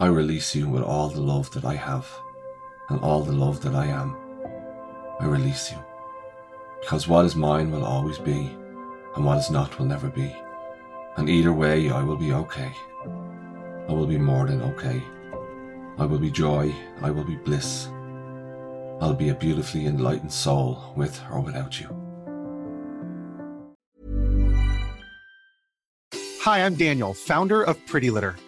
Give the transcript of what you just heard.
I release you with all the love that I have and all the love that I am. I release you. Because what is mine will always be, and what is not will never be. And either way, I will be okay. I will be more than okay. I will be joy, I will be bliss. I'll be a beautifully enlightened soul with or without you. Hi, I'm Daniel, founder of Pretty Litter.